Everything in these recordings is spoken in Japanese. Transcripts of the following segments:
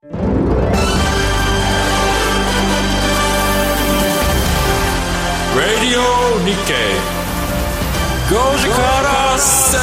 Radio Nikkei. 5時から正論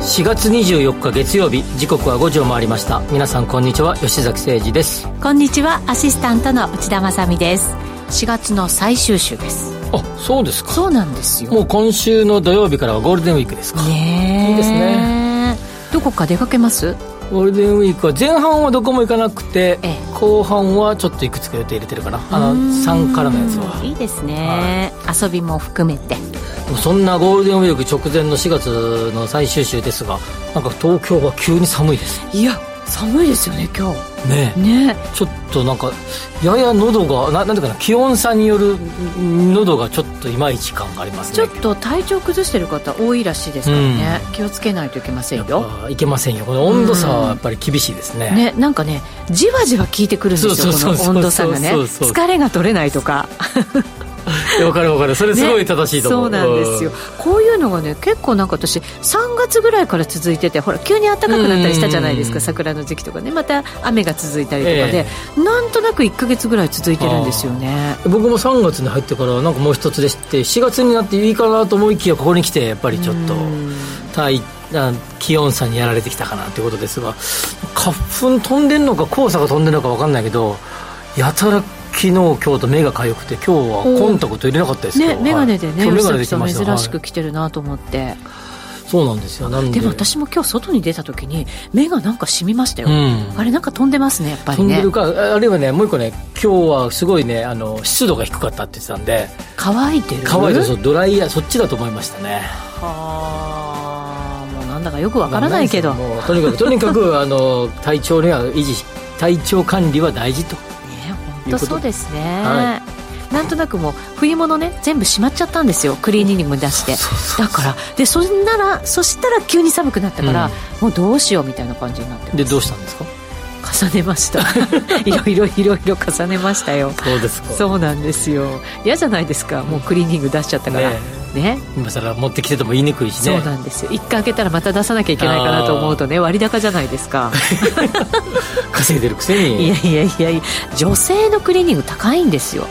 4月24日月曜日時刻は5時を回りました。皆さんこんにちは吉崎誠二です。こんにちはアシスタントの内田まさです。4月の最終週ですあそうですか。そうなんですよ。もう今週の土曜日からはゴールデンウィークですか。ねいいですね。どこか出かけます？ゴールデンウィークは前半はどこも行かなくて、ええ。後半はちょっといくつか予定入れてるかな。あの3からのやつは。いいですね、遊びも含めて。そんなゴールデンウィーク直前の4月の最終週ですがなんか東京は急に寒いです。いや寒いですよね今ね日。ね。ちょっとなんかやや喉がななんていうかな気温差による喉がちょっといまいち感がありますね。ちょっと体調崩してる方多いらしいですからね、気をつけないといけませんよ。いけませんよ。この温度差はやっぱり厳しいですね、ね、なんかねじわじわ効いてくるんですよこの温度差がね疲れが取れないとかいやわかるわかる。それすごい正しいと思う、ねそうなんですよ。こういうのがね結構なんか私3月ぐらいから続いててほら急に暖かくなったりしたじゃないですうんか桜の時期とかね。また雨が続いたりとかで、なんとなく1か月ぐらい続いてるんですよね。僕も3月に入ってからなんかもう一つでして4月になっていいかなと思いきやここに来てやっぱりちょっと体あ気温差にやられてきたかなということですが花粉飛んでんのか黄砂が飛んでるのか分かんないけどやたら昨日今日と目が痒くて今日はコンタクト入れなかったですけど。ね眼鏡でね、はい吉崎珍しくはい。来てるなと思って、そうなんですよ。なんで。でも私も今日外に出た時に目がなんか染みましたよ、うん。あれなんか飛んでますねやっぱりね。飛んでるかああるいはねもう一個ね今日はすごいねあの湿度が低かったって言ってたんで。乾いてる？乾いてそうドライヤーそっちだと思いましたね。はあ。もうなんだかよくわからないけど、とにかくとにかくあの体調には維持体調管理は大事とね本当そうですね、はなんとなくもう冬物ね全部しまっちゃったんですよ。クリーニング出して。だからでそんならそしたら急に寒くなったから、もうどうしようみたいな感じになってます。でどうしたんですか？重ねました。いろいろいろいろ重ねましたよ。そうですか。そうなんですよ。嫌じゃないですか。もうクリーニング出しちゃったから。ねね。今更持ってきてても言いにくいしね。そうなんですよ。一回開けたらまた出さなきゃいけないかなと思うとね割高じゃないですか。稼いでるくせいにやいやいやいや女性のクリーニング高いんですよ。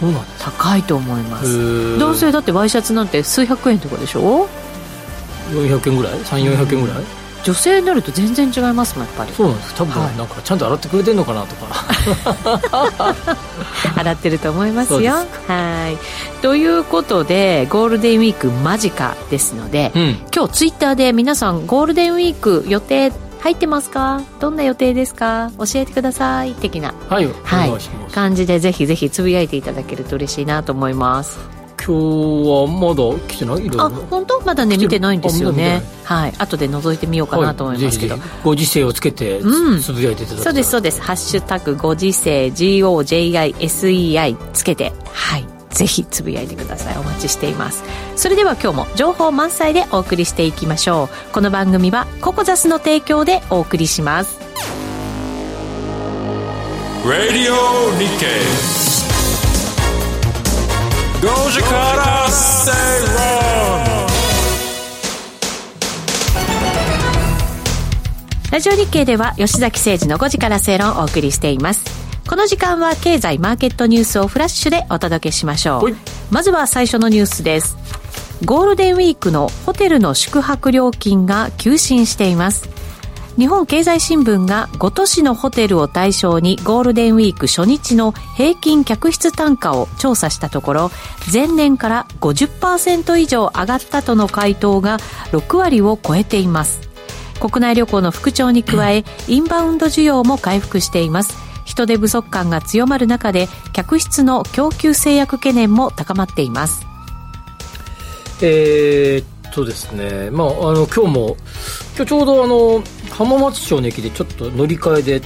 そうなんです高いと思います。男性だってワイシャツなんて数百円とかでしょ？400円ぐらい？3400円ぐらい？女性になると全然違いますもんやっぱり。そうなんです。多分はい。なんかちゃんと洗ってくれてんのかなとか。洗ってると思いますよ。はい。ということでゴールデンウィーク間近ですので、うん。今日ツイッターで皆さんゴールデンウィーク予定入ってますか？どんな予定ですか？教えてください的な。はいはい。感じでぜひぜひつぶやいていただけると嬉しいなと思います今日はまだ来てない？あ本当？まだね見てないんですよね。はい。後で覗いてみようかなと思いますけど、はいご時世をつけてうん。つぶやいていただくそうですそうです「ハッシュタグご時世 GOJISEI」つけて。はい。ぜひつぶやいてください。お待ちしています。それでは今日も情報満載でお送りしていきましょう。この番組はココザスの提供でお送りします。Radio Nikkei 5時から正論ラジオ日経では吉崎誠二の5時から正論をお送りしています。この時間は経済マーケットニュースをフラッシュでお届けしましょう。はい。まずは最初のニュースです。ゴールデンウィークのホテルの宿泊料金が急進しています日本経済新聞が5都市のホテルを対象にゴールデンウィーク初日の平均客室単価を調査したところ前年から50%以上上がったとの回答が6割を超えています。国内旅行の復調に加えインバウンド需要も回復しています。人手不足感が強まる中で客室の供給制約懸念も高まっています。えーっとですね。まああの今日も今日ちょうどあの浜松町の駅でちょっと乗り換えで、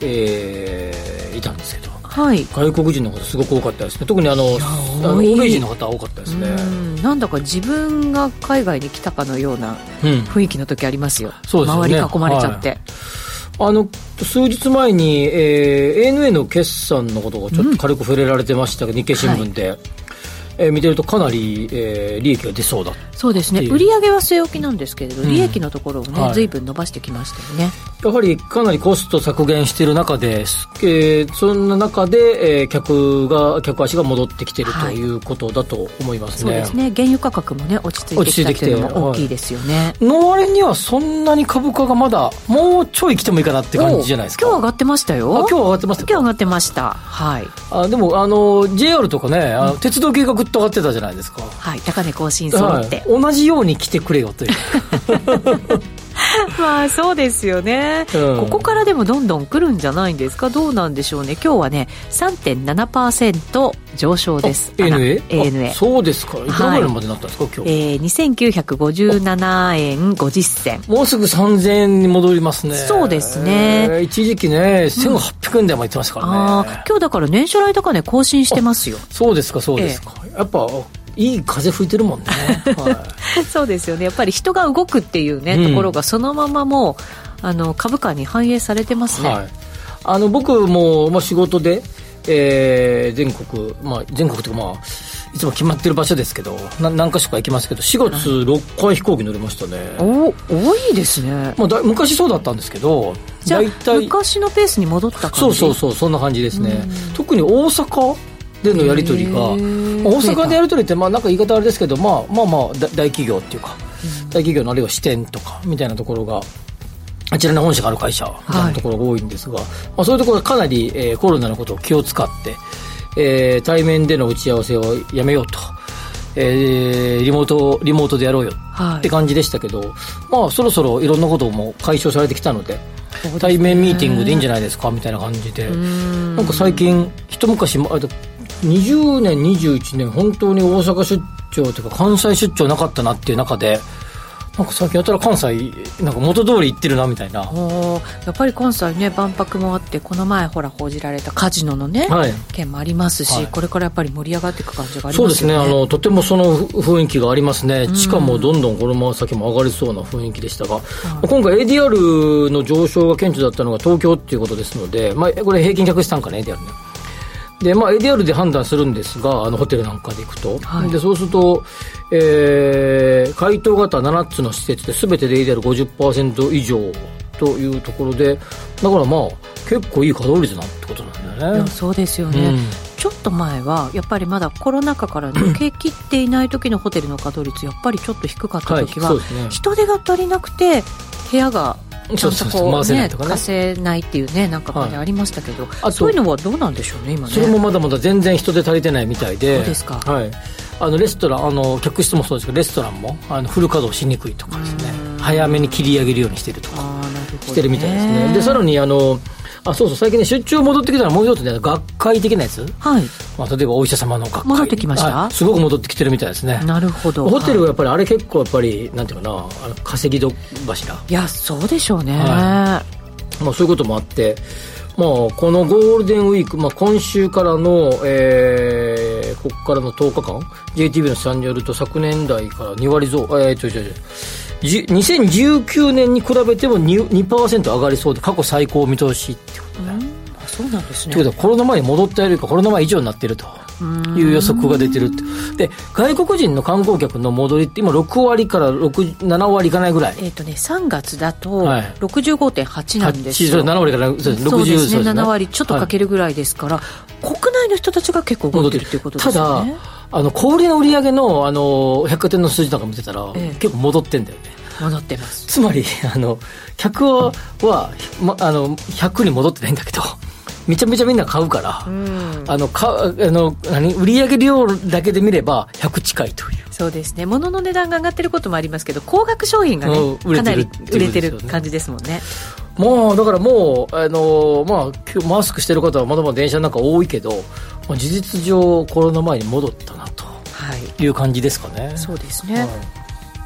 えーいたんですけど。はい。外国人の方すごく多かったですね。特にあの欧米人の方多かったですね。うん。なんだか自分が海外に来たかのようなうん。雰囲気の時ありますよ。そうですよね。周り囲まれちゃって、あの数日前に、えー ANA の決算のことがちょっと軽く触れられてましたけど、日経新聞で、えー、見てるとかなり、えー、利益が出そうだそうですね。売上は据え置きなんですけれど、うん、利益のところをね、はい、随分伸ばしてきましたよね。やはりかなりコスト削減している中で、えー、そんな中で、えー、客が客足が戻ってきているとい。うことだと思いますね、はい、そうですね。原油価格もね落ち着いてきたっていうのも大きいですよね、はい、の割にはそんなに株価がまだもうちょい来てもいいかなって感じじゃないですか。今日上がってましたよ。あ今日上がってました今日上がってました。はい。あでもあの JR とかねあの、鉄道計画と上がってたじゃないですか。はい高値更新そうって、はい、同じように来てくれよという まあそうですよね、うん、ここからでもどんどん来るんじゃないんですか？どうなんでしょうね。今日はね3.7%上昇です。ANA? ANA そうですか。いくらぐらいまでなったんですか、はい、今日、えー、2957円50銭。もうすぐ3000円に戻りますね。そうですね、えー、一時期ね1800円台も言ってましたからね、うん、あ今日だから年初来高値更新してますよ。そうですかそうですか、えー、やっぱいい風吹いてるもんね、はい、そうですよね。やっぱり人が動くっていうね、うん、ところがそのままもうあの株価に反映されてますね、はい、あの僕も、まあ、仕事で、えー、全国、まあ、全国というかまあいつも決まってる場所ですけどな何か所か行きますけど4月6回飛行機乗りましたね、お多いですね、まあ、だ昔そうだったんんですけどじゃあ昔のペースに戻った感じ？そうそうそうそんな感じですね。特に大阪でのやり取りが、大阪でやり取りって、まあ、なんか言い方あれですけど、まあ、まあまあ大企業っていうか、大企業のあるいは支店とかみたいなところがあちらに本社がある会社みたいなところが多いんですが、はい、まあ、そういうところがかなり、えー、コロナのことを気を使って、えー、対面での打ち合わせをやめようと。えー、リモート、リモートでやろうよって感じでしたけど、はい、まあそろそろいろんなことも解消されてきたので、対面ミーティングでいいんじゃないですかみたいな感じで、なんか最近、一昔、20年、21年、本当に大阪出張というか、関西出張なかったなっていう中で、なんか最近やたら関西、なんか元通り行ってるなみたいな。やっぱり関西ね、万博もあって、この前、ほら、報じられたカジノのね、はい、件もありますし、はい、これからやっぱり盛り上がっていく感じがありますね。そうですね、あのとてもその雰囲気がありますね、地価もどんどんこのまま先も上がりそうな雰囲気でしたが、うん、今回、ADR の上昇が顕著だったのが東京っていうことですので、まあ、これ、平均客資産かね、ADR ね。で、まあ、ADR で判断するんですが、あのホテルなんかで行くと、はい、でそうすると、えー、回答型7つの施設で全てで ADR50% 以上というところで、だからまあ、結構いい稼働率なってことなんだよね。そうですよね、うん、ちょっと前は、やっぱりまだコロナ禍から抜けきっていない時のホテルの稼働率、やっぱりちょっと低かった時は、はいね、人手が足りなくて、部屋がちゃんとこうね貸せないっていうねなんかありましたけど、はい、そういうのはどうなんでしょうね今ね。それもまだまだ全然人手足りてないみたいで。そうですか。はい。あのレストランあの客室もそうですけどレストランもあのフル稼働しにくいとかですね。早めに切り上げるようにしてるとか。してるみたいですね。でさらにあのあそうそう最近ね出張戻ってきたらもう一つね学会的なやつ、はい。まあ、例えばお医者様の学会。戻ってきました？すごく戻ってきてるみたいですね。なるほど。ホテルはやっぱり、あれ結構やっぱりなんていうかなあの稼ぎ戸柱いやそうでしょうね、はい、まあ、そういうこともあってまあ、このゴールデンウィーク、まあ、今週からの、えー、ここからの10日間、JTB の試算によると、昨年代から2割増、えー、ちょちょちょ、2019年に比べても 2%, 2上がりそうで過去最高見通しってことね、あそうなんですね。ということはコロナ前に戻ったよりかコロナ前以上になってるという予測が出てるで外国人の観光客の戻りって今6割から7割いかないぐらい。えっ、ー、とね3月だと65.8なんですよ、はい、7割からそうです60そうですね7割ちょっとかけるぐらいですから、はい、国内の人たちが結構動いてるっていうことですね。ただあの小売の売り上げのあの百貨店の数字なんか見てたら、ええ、結構戻ってんだよね。戻ってます。つまりあの客は、ま、あの100に戻ってないんだけどめちゃめちゃみんな買うから、うん、あのかあの何売上量だけで見れば100近いという。そうですね。物の値段が上がってることもありますけど高額商品がね、かなり売れてる感じですもんね。もうだからもうあの、まあ、マスクしてる方はまだまだ電車の中多いけど、まあ、事実上コロナ前に戻ったなとい。う感じですかね、はい、そうですね、はい。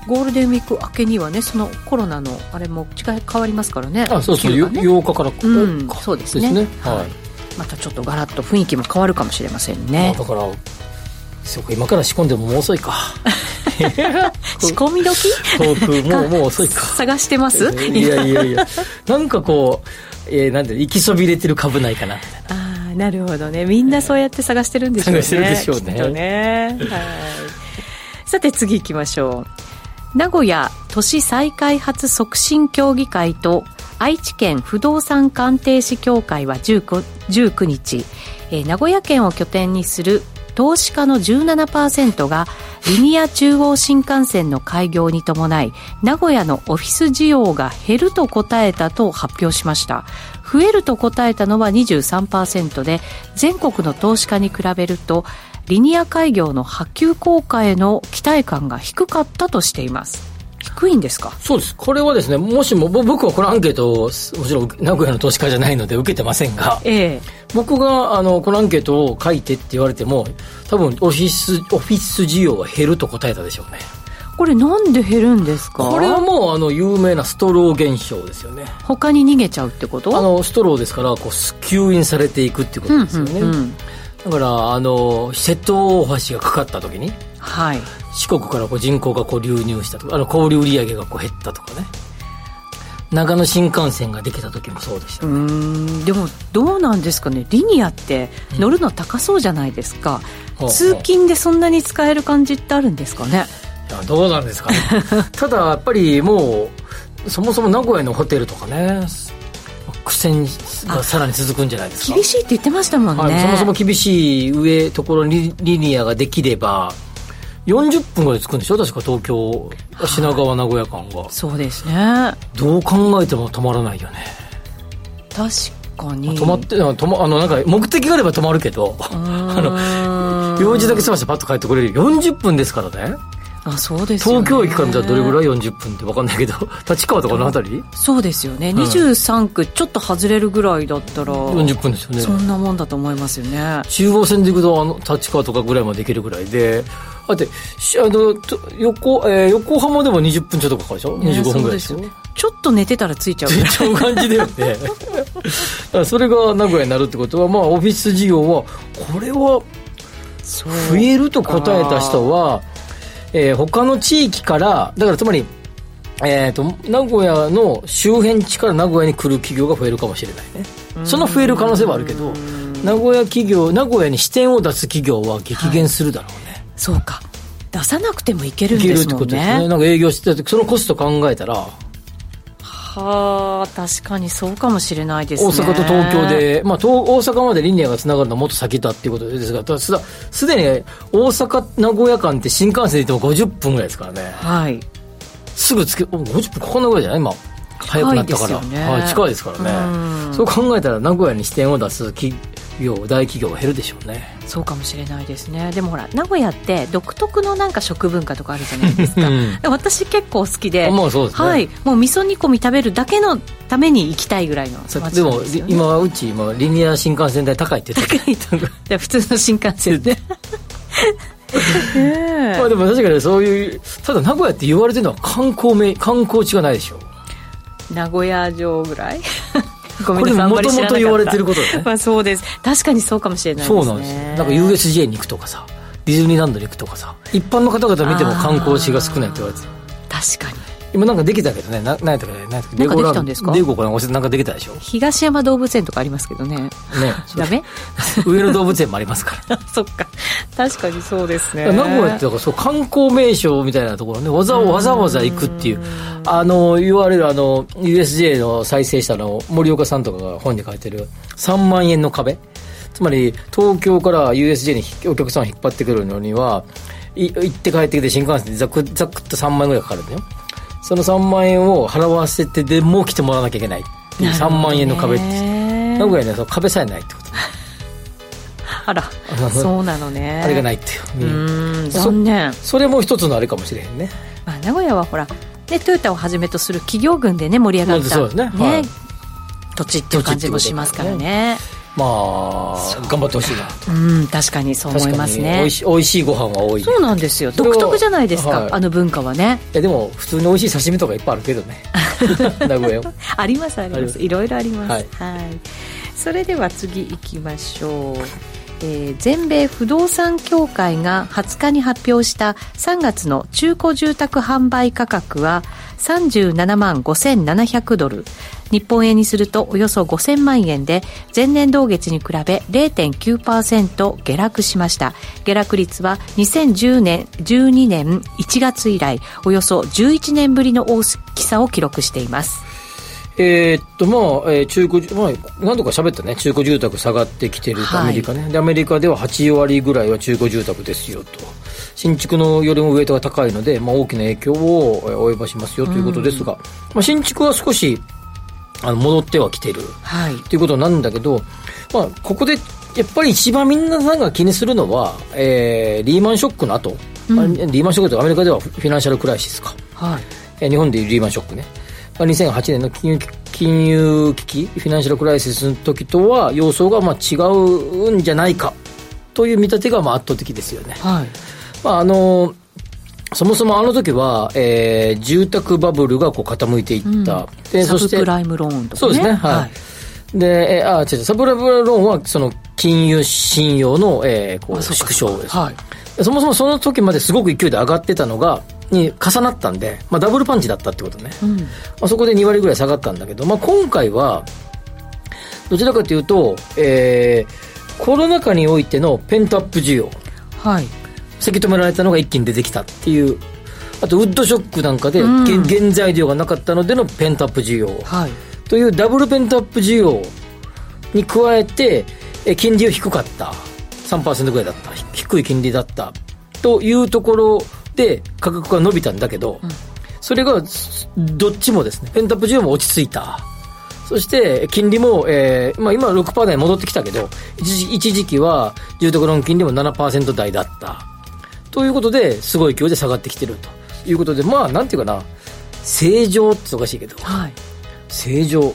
ゴールデンウィーク明けにはねそのコロナのあれも違い変わりますからね。あそうそう、ね、8日から、うん、そうですね、ね、はい、またちょっとガラッと雰囲気も変わるかもしれませんね。だからそうか今から仕込んでももう遅いか。仕込み時？もうもう遅いか。探してます？いやいやいや。なんかこう、えー、なんで行きそびれてる株ないかな。みたいなあなるほどね。みんなそうやって探してるんでしょうね、探してるでしょうね。きっとね。はい。さて次行きましょう。名古屋都市再開発促進協議会と愛知県不動産鑑定士協会は 19, 19日、えー名古屋県を拠点にする投資家の17%がリニア中央新幹線の開業に伴い名古屋のオフィス需要が減ると答えたと発表しました。増えると答えたのは23%で全国の投資家に比べるとリニア開業の波及効果への期待感が低かったとしています。低いんですか？そうです。これはですね、もしも、ぼ僕はこのアンケートを、もちろん名古屋の投資家じゃないので受けてませんが、ええ僕があのこのアンケートを書いてって言われても、多分オフィス、オフィス需要は減ると答えたでしょうね。これなんで減るんですか？これはもうあの有名なストロー現象ですよね。他に逃げちゃうってこと？あのストローですから、こう吸引されていくっていうことですよね。うんうんうんだから、あの、瀬戸大橋がかかった時に、はい。四国からこう人口がこう流入したとか、あの小売売上がこう減ったとかね。長野新幹線ができた時もそうでしたうーん。でもどうなんですかね。リニアって乗るの高そうじゃないですか、ほう通勤でそんなに使える感じってあるんですかね。いやどうなんですかね。ただやっぱりもうそもそも名古屋のホテルとかね苦戦がさらに続くんじゃないですか。厳しいって言ってましたもんね、はい、そもそも厳しい上ところにリニアができれば40分ぐらい着くんでしょ？確か東京品川名古屋間が。そうですね。どう考えても止まらないよね。確かに。止まって止まあのなんか目的があれば止まるけどあの用事だけ済ましてパッと帰ってこれる。40分ですからね。あそうですよね。東京駅からじゃあどれぐらい40分って分かんないけど。立川とかのあたり？そうですよね、23区ちょっと外れるぐらいだったら40分ですよね。そんなもんだと思いますよね。中央線で行くとあの立川とかぐらいまで行けるぐらいでだってしあのと横,、えー横浜でも20分ちょっとかかるでしょ、ね25分ぐらいですよそうですよ。ちょっと寝てたらついちゃうちゃう感じだよね。それが名古屋になるってことはまあオフィス事業はこれは増えると答えた人は、えー他の地域からだからつまりえー、と名古屋の周辺地から名古屋に来る企業が増えるかもしれないね。その増える可能性はあるけど名古屋企業名古屋に支店を出す企業は激減するだろうね、そうか。出さなくてもいけるんいけるっですもんてことですね。ねなんか営業しててそのコスト考えたら。はあ確かにそうかもしれないですね。大阪と東京で、まあ、東大阪までリニアがつながるのはもっと先だっていうことですがただすすでに大阪名古屋間って新幹線で行っても50分ぐらいですからね。はい。すぐつけお50分かかんないぐらいじゃない？今早くなったから。近いですよね。はい、近いですからね。そう考えたら名古屋に支店を出す企業大企業が減るでしょうね。そうかもしれないですね。でもほら名古屋って独特のなんか食文化とかあるじゃないですか。うん。私結構好きであまあそうですね。はい。もう味噌煮込み食べるだけのために行きたいぐらいのでね。今うち今リニア新幹線代高いって言ってた高いと 普通の新幹線で。ねまあでも確かにそういうただ名古屋って言われてるのは観光名観光地がないでしょ。え名古屋城ぐらい？これもともと言われてることだね。まあそうです。確かにそうかもしれないですね。そうなんですよ。なんか USJ に行くとかさディズニーランドに行くとかさ一般の方々見ても観光地が少ないって言われてる確かに今なんかできたけどね。ななんやったかね。なんやったかなんかできたんですか？レゴかな？んかなんかできたでしょ？東山動物園とかありますけどね。ね。ダメ上野動物園もありますから。そっか。確かにそうですね。名古屋ってだからそう観光名所みたいなところね。わざわざわざ行くっていう。あのいわれるあの USJ の再生したの森岡さんとかが本に書いてる3万円の壁。つまり東京から USJ にお客さんを引っ張ってくるのにはい行って帰ってきて新幹線でざくざくっと3万円ぐらいかかるんだよその3万円を払わせてでも来てもらわなきゃいけない。っていう3万円の壁って。名名古屋にはその壁さえないってこと。あらそうなのね。あれがないっていう、ううん残念。それも一つのあれかもしれへんね。まあ、名古屋はほら、ね、トヨタをはじめとする企業群でね盛り上がった、そうですね。はい。土地っていう感じもしますからねまあ頑張ってほしいな。うん確かにそう思いますね。美味しいしいご飯は多いそうなんですよ。独特じゃないですか、はい。あの文化はね。いやでも普通に美味しい刺身とかいっぱいあるけどね。名古屋。はあります。あります。いろいろあります。はい。はい、それでは次行きましょう。えー、全米不動産協会が20日に発表した3月の中古住宅販売価格は37万5700ドル日本円にするとおよそ5000万円で前年同月に比べ0.9%下落しました。下落率は2010年12年1月以来およそ11年ぶりの大きさを記録しています。えー、っと、まあ、えー、中古、まあ、何度か喋ったね、中古住宅下がってきてると、アメリカね。で、アメリカでは8割ぐらいは中古住宅ですよと。新築のよりもウエイトが高いので、まあ、大きな影響を及ぼしますよということですが、うん、まあ、新築は少し、あの、戻ってはきてる。はい。ということなんだけど、まあ、ここで、やっぱり一番みんなさんが気にするのは、えー、リーマンショックの後、うん、リーマンショックとアメリカでは financial crisis か。はい。えー、日本でいうリーマンショックね。2008年の金融金融危機、 financial crisis の時とは様相がまあ違うんじゃないかという見立てがまあ圧倒的ですよね。はいまあ、あのそもそもあの時は、えー、住宅バブルがこう傾いていった。うん、でそしてサブプライムローンとか、ね、そうですね。はい。はい、で、えー、あ、違う、サブプライムローンはその金融信用の、えー、こう縮小です。はい。そもそもその時まですごく勢いで上がってたのが、に重なったんで、まあ、ダブルパンチだったってことね、うん、まあ、そこで2割ぐらい下がったんだけど、まあ、今回はどちらかというと、えー、コロナ禍においてのペントアップ需要、はい、せき止められたのが一気に出てきたっていう。あとウッドショックなんかで、うん、原材料がなかったのでのペントアップ需要、はい、というダブルペントアップ需要に加えて金利は低かった。3%ぐらいだった。低い金利だった。というところで価格が伸びたんだけど、うん、それがどっちもですね。ペンタップ需要も落ち着いた。そして金利も、えーまあ、今は6%台に戻ってきたけど一一時期は住宅ローン金利も7%台だったということですごい勢いで下がってきてるということでまあなんていうかな。正常っておかしいけど、はい、正常。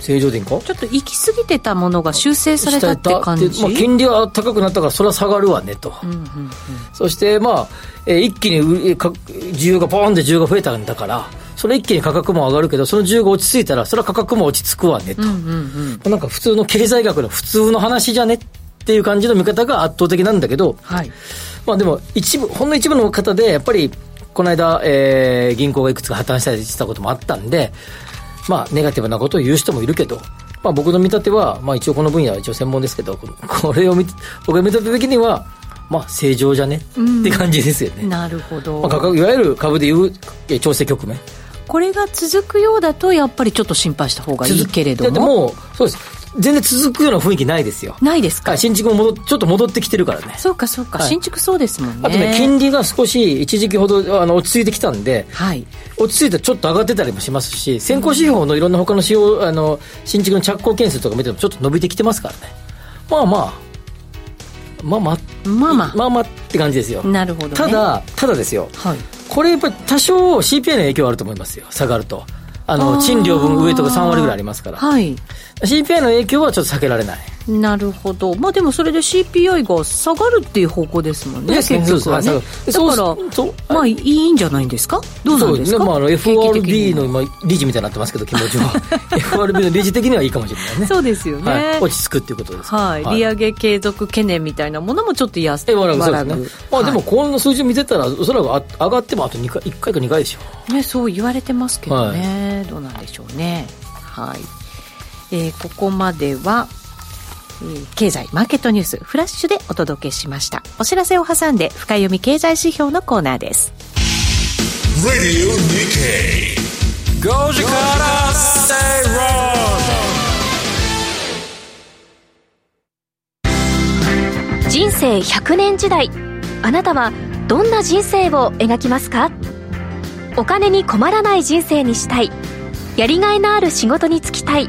正常でいいか？ちょっと行き過ぎてたものが修正されたって感じ、まあ、金利は高くなったからそれは下がるわねと、うんうんうん、そしてまあ、えー、一気に需要がポーンって需要が増えたんだからそれ一気に価格も上がるけどその需要が落ち着いたらそれは価格も落ち着くわねと、うんうんうん、なんか普通の経済学の普通の話じゃねっていう感じの見方が圧倒的なんだけど、はい、まあでも一部ほんの一部の方でやっぱりこの間、えー、銀行がいくつか破綻したりしたこともあったんで、まあ、ネガティブなことを言う人もいるけど、まあ、僕の見立ては、まあ、一応この分野は一応専門ですけど、こ れを見、僕が見立て的には、まあ、正常じゃね、って感じですよね。なるほど。まあ、価格いわゆる株でいう調整局面。これが続くようだと、やっぱりちょっと心配した方がいいけれども。でも、そうです。全然続くような雰囲気ないですよ。ないですか、新築も戻ちょっと戻ってきてるからね。そうかそうか、はい、新築そうですもんね。あとね、金利が少し一時期ほどあの落ち着いてきたんで、はい、落ち着いてちょっと上がってたりもしますし、先行指標のいろんな他の使用、あの新築の着工件数とか見てもちょっと伸びてきてますからね。まあまあ、まあまあ、まあまあ、まあまあって感じですよ。なるほど、ね、ただ、ただですよ。はい、これやっぱり多少 CPI の影響あると思いますよ、下がると。あの賃料分上とか3割ぐらいありますから、はい、CPI の影響はちょっと避けられない。なるほど、まあ、でもそれで CPI が下がるっていう方向ですもんね、結局はね。だから、まあいいんじゃないんですか、どうなんですか、ね。まあ、FRB の今、理事みたいになってますけど、気持ちは、FRB の理事的にはいいかもしれないね、そうですよね、はい、落ち着くっていうことです、はい、はい、利上げ継続懸念みたいなものもちょっと安え笑うそうですね、まあ、でも、この数字見てたら、おそらく上がってもあと2回1回か2回でしょ、ね、そう言われてますけどね、はい、どうなんでしょうね。はいえー、ここまでは経済マーケットニュースフラッシュでお届けしました。お知らせを挟んで深読み経済指標のコーナーです。人生100年時代。あなたはどんな人生を描きますか？お金に困らない人生にしたい。やりがいのある仕事に就きたい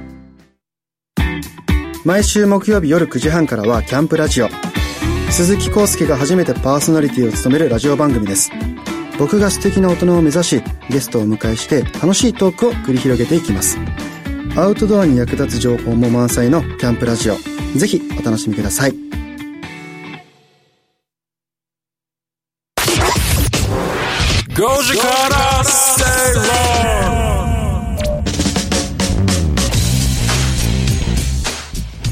毎週木曜日夜9時半からはキャンプラジオ。鈴木康介が初めてパーソナリティを務めるラジオ番組です。僕が素敵な大人を目指しゲストをお迎えして楽しいトークを繰り広げていきます。アウトドアに役立つ情報も満載のキャンプラジオ。ぜひお楽しみください。5時から正論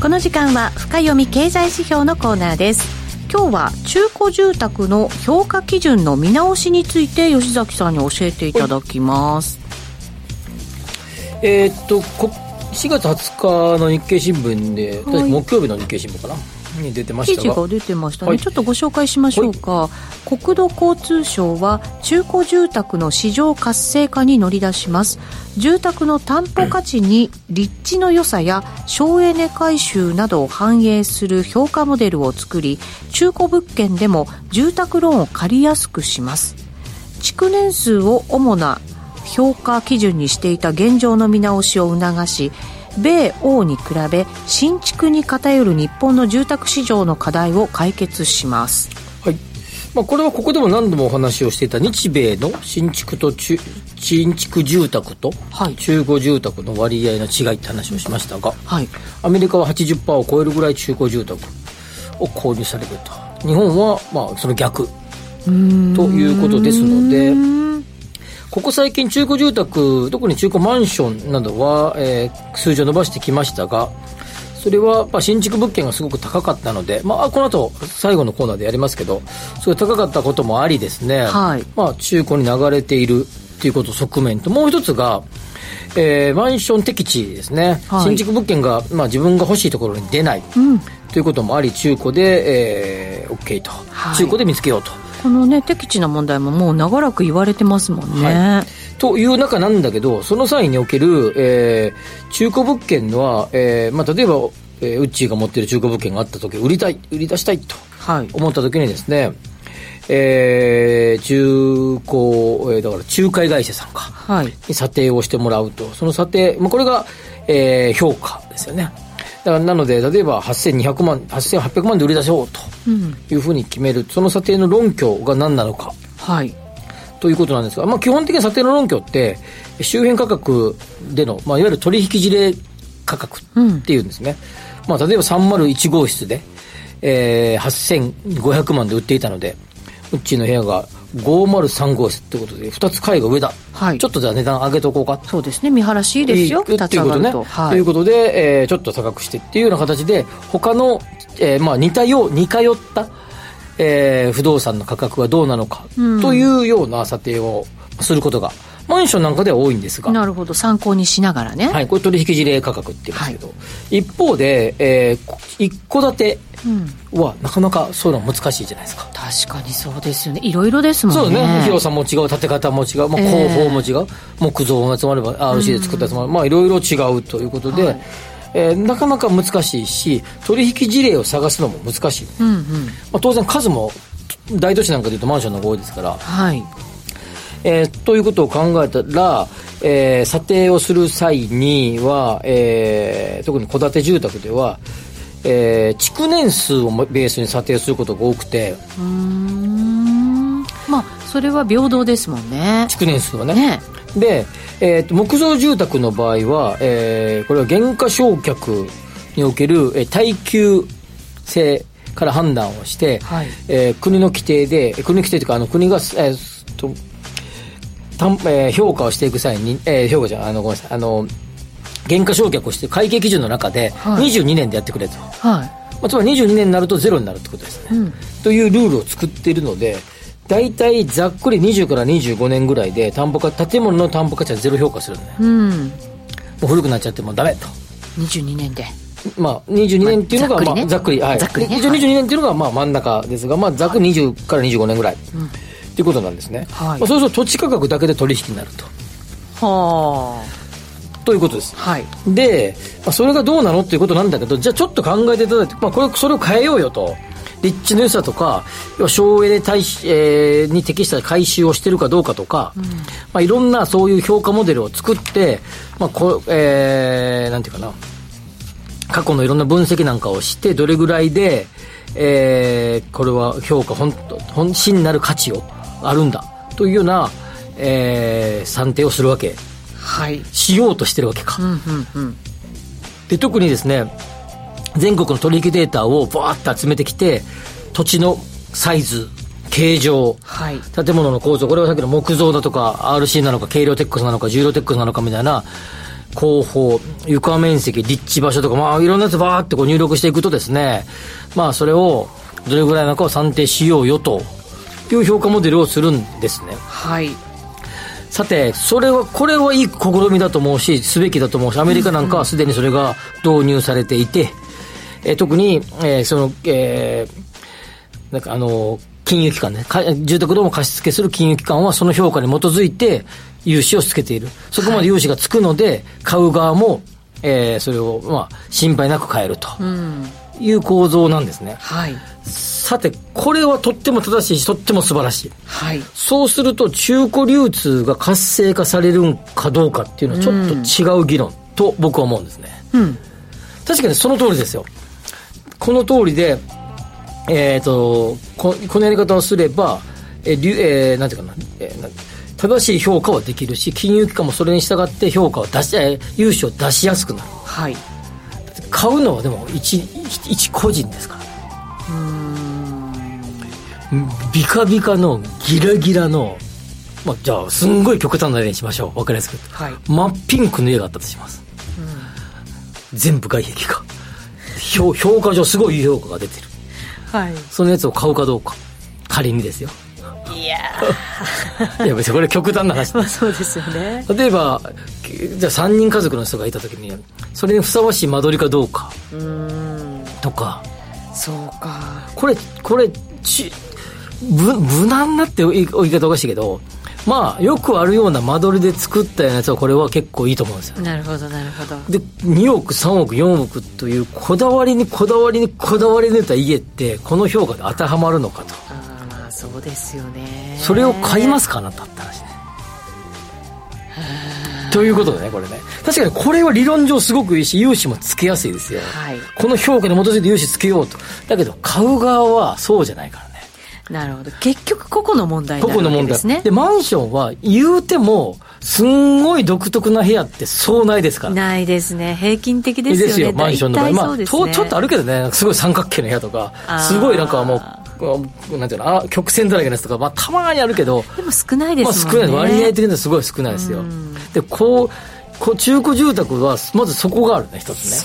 この時間は深読み経済指標のコーナーです。今日は中古住宅の評価基準の見直しについて吉崎さんに教えていただきます。えーっとこ4月20日の日経新聞で、確か木曜日の日経新聞かなに出てましたが記事が出てましたね、はい。ちょっとご紹介しましょうか、国土交通省は中古住宅の市場活性化に乗り出します。住宅の担保価値に立地の良さや省エネ改修などを反映する評価モデルを作り中古物件でも住宅ローンを借りやすくします。築年数を主な評価基準にしていた現状の見直しを促し米欧に比べ新築に偏る日本の住宅市場の課題を解決します。はい。まあ、これはここでも何度もお話をしていた日米の新築と中新築住宅とはい。中古住宅の割合の違いって話をしましたが、はい。アメリカは80%を超えるぐらい中古住宅を購入されると。日本はまあその逆ということですのでここ最近中古住宅特に中古マンションなどは、えー数字を伸ばしてきましたがそれはやっぱ新築物件がすごく高かったので、まあ、この後最後のコーナーでやりますけどすごい高かったこともありですね、はい。まあ、中古に流れているということ側面ともう一つが、えーマンション適地ですね、はい。新築物件が、まあ、自分が欲しいところに出ない、ということもあり中古で、えー、OK と、はい。中古で見つけようと。このね適地な問題ももう長らく言われてますもんね、はいという中なんだけど、その際における、えー中古物件は、えーまあ、例えば、えーウッチーが持っている中古物件があった時売りたい、売り出したいとはい思った時にですね、えー中古、えーだから仲介会社さんか、はいに査定をしてもらうと。その査定、まあ、これが、えー評価ですよね。だからなので、例えば8200万、8800万で売り出そうというふうに決める、その査定の論拠が何なのか。はいということなんですが、まあ、基本的な査定の論拠って、周辺価格での、まあ、いわゆる取引事例価格っていうんですね。まあ、例えば301号室で、えー、8500万で売っていたので、うちの部屋が503号室ってことで、2つ階が上だ。はい。ちょっとじゃあ値段上げとこうか。と。そうですね。見晴らしいいですよ。いい2つ上がると、とい。うことで、えーちょっと高くしてっていうような形で、他の、えーまあ似たよう、似通った、えー不動産の価格はどうなのか、というような査定をすることが、マンションなんかでは多いんですが、なるほど。参考にしながらね、はい、これ取引事例価格って言うんですけど、一方で、えーこ一戸建てはなかなかそういうのは難しいじゃないですか。確かにそうですよね。いろいろですもんね。そうね。広さも違う、建て方も違う、まあ、ええ工法も違う、木造のやつもあれば、RC で作ったやつもある、まあ、いろいろ違うということで、えーなかなか難しいし、取引事例を探すのも難しい。うんうん。まあ、当然数も、大都市なんかでいうとマンションの方が多いですから、はいえーということを考えたら、えー査定をする際には、えー特に戸建て住宅では、えー築年数をベースに査定することが多くて、うーん。まあそれは平等ですもんね。築年数はね。ね。で、えーと木造住宅の場合は、えーこれは減価償却における、えー耐久性から判断をして、はい。えー国の規定で、国の規定というか、あの国が、えーとたんえー評価をしていく際に、えー評価じゃあの、ごめんなさい、あの、減価償却をして会計基準の中ではい22年でやってくれと。はいまあ、つまり22年になるとゼロになるってことですね。うんというルールを作っているので、大体ざっくり20から25年ぐらいで担保価、建物の担保価値はゼロ評価するのね。うんもう古くなっちゃってもうダメと。22年でまあ、22年っていうのが、まあまあ、ざっくり、はい。ざっくりね一応22年っていうのが、まあ、真ん中ですが、まあ、ざっくり20から25年ぐらい。っていうことなんですね。はいまあ、そうすると土地価格だけで取引になると。はということです。あはいで、まあ、それがどうなのっていうことなんだけど、じゃあちょっと考えていただいて、まあ、これ、それを変えようよと。立地の良さとか、要は省エネ対し、えーに適した回収をしてるかどうかとか、まあ、いろんなそういう評価モデルを作って、まあ、こえー、なんていうかな、過去のいろんな分析なんかをして、どれぐらいで、えー、これは評価本本心なる価値をあるんだ。というような、えー、算定をするわけ。はい。しようとしてるわけか、うんうんうん。で特にですね全国の取引データをバーッと集めてきて土地のサイズ形状はい。建物の構造これはさっきの木造だとか RC なのか軽量テックスなのか重量テックスなのかみたいな広報床面積立地場所とかまあいろんなやつバーってこう入力していくとですねまあそれをどれぐらいなのかを算定しようよという評価モデルをするんですね。はい。さて、それは、これはいい試みだと思うし、すべきだと思うし、アメリカなんかはすでにそれが導入されていて、えー特に、えーその、えーなんかあの、金融機関ね、か住宅ローンを貸し付けする金融機関はその評価に基づいて融資をつけている。そこまで融資がつくので、買う側も、えーそれを、まあ、心配なく買えると。うんいう構造なんですね。はいさて、これはとっても正しいし、とっても素晴らしい。はいそうすると中古流通が活性化されるんかどうかっていうのはちょっと違う議論と僕は思うんですね。うん確かにその通りですよ。この通りで、えっ、とこ、このやり方をすれば、えー流えーなんていうかな、えーな正しい評価はできるし、金融機関もそれに従って評価を出し、えー融資を出しやすくなる。はい買うのはでも一、一個人ですから。ビカビカのギラギラの、まあ、じゃあすんごい極端な例にしましょう。わかりやすく。はい。真っピンクの家があったとします、全部外壁が。評評価上すごい評価が出てる。はい。そのやつを買うかどうか。仮にですよいや別にこれ極端な話。まあそうですよね。例えばじゃあ3人家族の人がいた時にそれにふさわしい間取りかどうかうん。とか。そうか。これこれち無無難なって言い言い方おかしいけどまあよくあるような間取りで作ったようなやつはこれは結構いいと思うんですよ。なるほどなるほど。で2億3億4億というこだわりにこだわりにこだわり抜いた家ってこの評価で当てはまるのかとそうですよね。それを買いますかあなたって話ね。ということでねこれね。確かにこれは理論上すごくいいし融資もつけやすいですよ、はい。この評価に基づいて融資つけようと。だけど買う側はそうじゃないからね。なるほど。結局個々の問題になる個々の問題。ですねでマンションは言うてもすんごい独特な部屋ってそうないですから。ないですね。平均的ですよね。マンションの場合。まあ、とちょっとあるけどね、すごい三角形の部屋とか。すごいなんかもう、なんていうの、あ曲線だらけのやつとか、まあ、たまにあるけど、でも少ないでまあ、すもんね、少ない。割合的にはすごい少ないですよ。で、こう、こう中古住宅は、まずそこがあるね、一つね。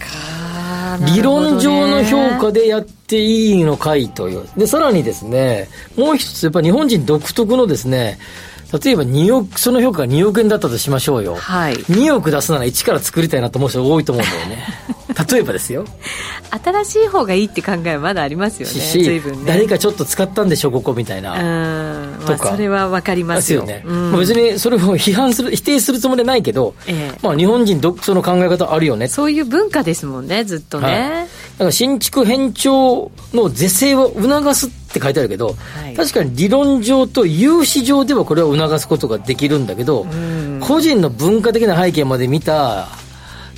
あーな理論上の評価でやっていいのかいという。で、さらにですね、もう一つ、やっぱ日本人独特のですね、例えば2億、その評価が2億円だったとしましょうよ。はい2億出すなら1から作りたいなと思う人多いと思うんだよね。例えばですよ。新しい方がいいって考えはまだありますよね。し、随分ね。誰かちょっと使ったんでしょ、ここみたいな。うん。まあとかそれはわかりますすよね。うん。まあ別にそれを批判する、否定するつもりはないけど、ええ。まあ日本人独その考え方あるよね。そういう文化ですもんねずっとね、はい。だから新築偏重の是正を促すって書いてあるけど、はい。確かに理論上と融資上ではこれを促すことができるんだけど、ん。個人の文化的な背景まで見た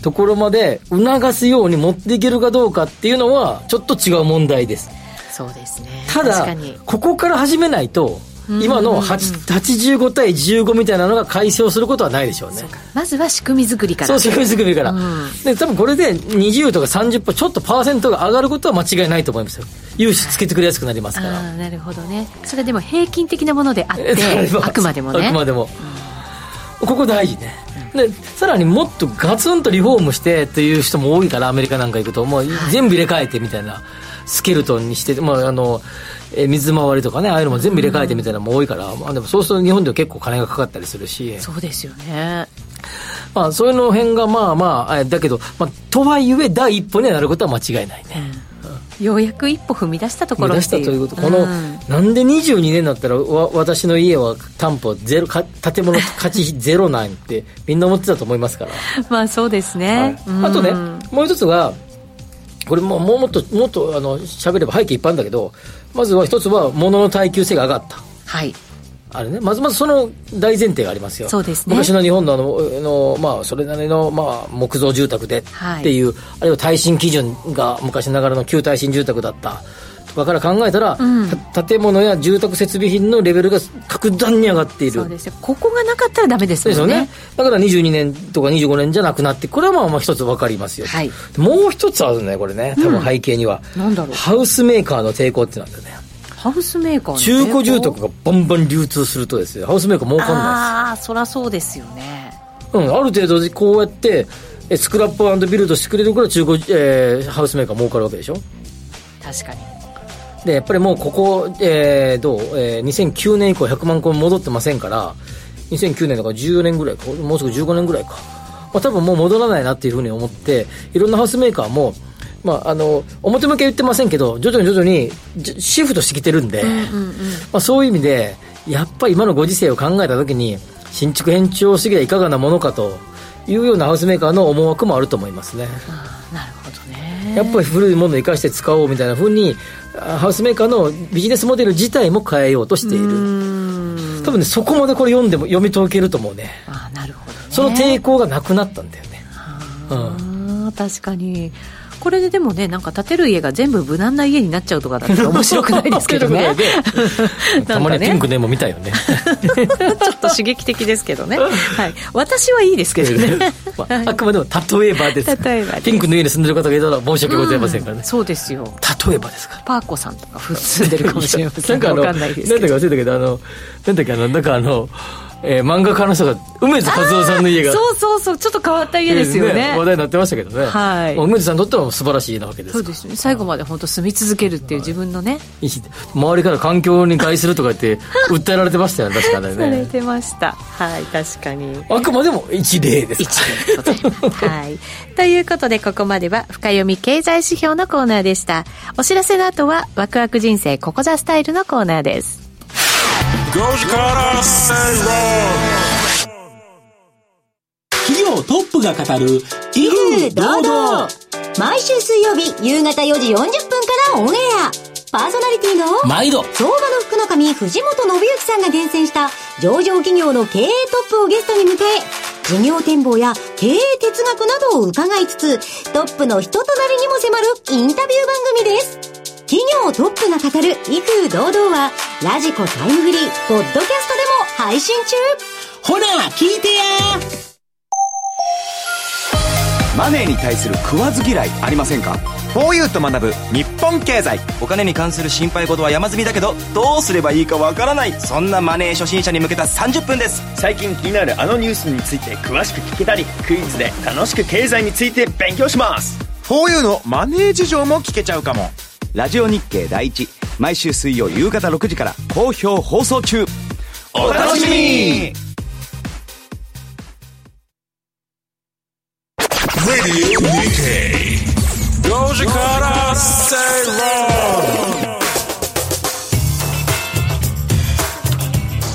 ところまで促すように持っていけるかどうかっていうのはちょっと違う問題です。そうですねただここから始めないと、今の8 85対15みたいなのが解消することはないでしょうね。まずは仕組み作りからそう、仕組み作りから。うんで、多分これで20とか30%、ちょっとパーセントが上がることは間違いないと思いますよ。融資つけてくれやすくなりますから。なるほどねそれでも平均的なものであって あくまでもねあくまでも。ここ大事ね。で、さらにもっとガツンとリフォームしてっていう人も多いから、アメリカなんか行くと、もう全部入れ替えてみたいな、スケルトンにして、まあ、あの、えー水回りとかね、ああいうのも全部入れ替えてみたいなのも多いから、まあでもそうすると日本では結構金がかかったりするし、そうですよね。まあそういうの辺がまあまあ、あだけど、まあ、とはいえ第一歩にはなることは間違いないね。ようやく一歩踏み出したところ出っいう。してたということ、この、うん。なんで22年になったらわ私の家は担保ゼロか建物 価値ゼロなんてみんな思ってたと思いますから、まあそうですはい。ね、うん。あとねもう一つがこれももっともっとあの喋れば背景いっぱいあるんだけどまずは一つは物の耐久性が上がった。はいあれね、まずまずその大前提がありますよ。そうですね。昔の日本のあの、のまあ、それなりの、まあ、木造住宅でっていう、はい、あるいは耐震基準が昔ながらの旧耐震住宅だった。とかから考えたら、うん、建物や住宅設備品のレベルが格段に上がっている。そうですよ。ここがなかったらダメですよね、ね、だから22年とか25年じゃなくなってこれはまあまあ一つ分かりますよ、はい、もう一つあるねこれね。多分背景には、うん、なんだろう。ハウスメーカーの抵抗ってなんだよねハウスメーカー中古住宅がバンバン流通するとですねハウスメーカー儲かんないです。ああそりゃそうですよね。うんある程度こうやってスクラップビルドしてくれるから中古、えー、ハウスメーカー儲かるわけでしょ。確かに。でやっぱりもうここ、えー、どう、えー、2009年以降100万個戻ってませんから2009年だから14年ぐらいか。もうすぐ15年ぐらいか、まあ、多分もう戻らないなっていうふうに思っていろんなハウスメーカーもまあ、あの表向け言ってませんけど徐々に徐々にシフトしてきてるんで、うんうんうん、まあ、そういう意味でやっぱり今のご時世を考えた時に新築変調主義はいかがなものかというようなハウスメーカーの思惑もあると思いますね。なるほどね。やっぱり古いものを生かして使おうみたいなふうにハウスメーカーのビジネスモデル自体も変えようとしている。多分ねそこまでこれ読んでも読み解けると思うね。あなるほど、ね、その抵抗がなくなったんだよね、うん、確かにこれででもねなんか建てる家が全部無難な家になっちゃうとかだったら 面白くないですけどね。たまにピンクでも見たよね。ちょっと刺激的ですけどね、はい、私はいいですけどね、まあ、あくまでも例えばです。例えばピンクの家に住んでる方がいたら申し訳ございませんからね、うん、そうですよ。例えばですか。パーコさんとか住んでるかもしれません。なんかあのなんだか忘れたけどあのなんだっけあのなんかあのえー、漫画家の人が梅津和夫さんの家が。そうそうそう。ちょっと変わった家ですよね、ね、話題になってましたけどね、はい、梅津さんにとっては素晴らしい家なわけですそうですね。最後まで本当住み続けるっていう自分のね、周りから環境に害するとか言って訴えられてましたよね。確かにねされてました。はい確かに。あくまでも一例です。一例でございます。はい。ということでここまでは深読み経済指標のコーナーでした。お知らせの後はワクワク人生ここザスタイルのコーナーです企業トップが語る威風堂々毎週水曜日夕方4時40分からオンエア。パーソナリティの毎度相場の福の神藤本信之さんが厳選した上場企業の経営トップをゲストに迎え事業展望や経営哲学などを伺いつつトップの人となりにも迫るインタビュー番組です。企業トップが語る威風堂々は、ラジコタイムフリー、ポッドキャストでも配信中ほら、聞いてやマネーに対する食わず嫌いありませんか ?4U と学ぶ日本経済お金に関する心配事は山積みだけど、どうすればいいかわからない。そんなマネー初心者に向けた30分です。最近気になるあのニュースについて詳しく聞けたり、クイズで楽しく経済について勉強します。4U のマネー事情も聞けちゃうかも。ラジオ日経第一。毎週水曜夕方6時から好評放送中。お楽しみに。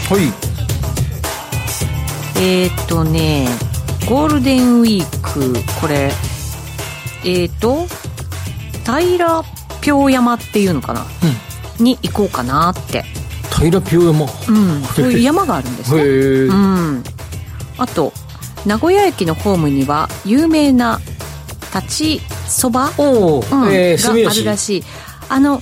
はい。えー、っとねゴールデンウィークこれ。えー、っと平平山っていうのかな、うん、に行こうかなって。平平山？うん。そういう山があるんですね。うん。あと名古屋駅のホームには有名な立ちそば、うん。えー、があるらしい。あの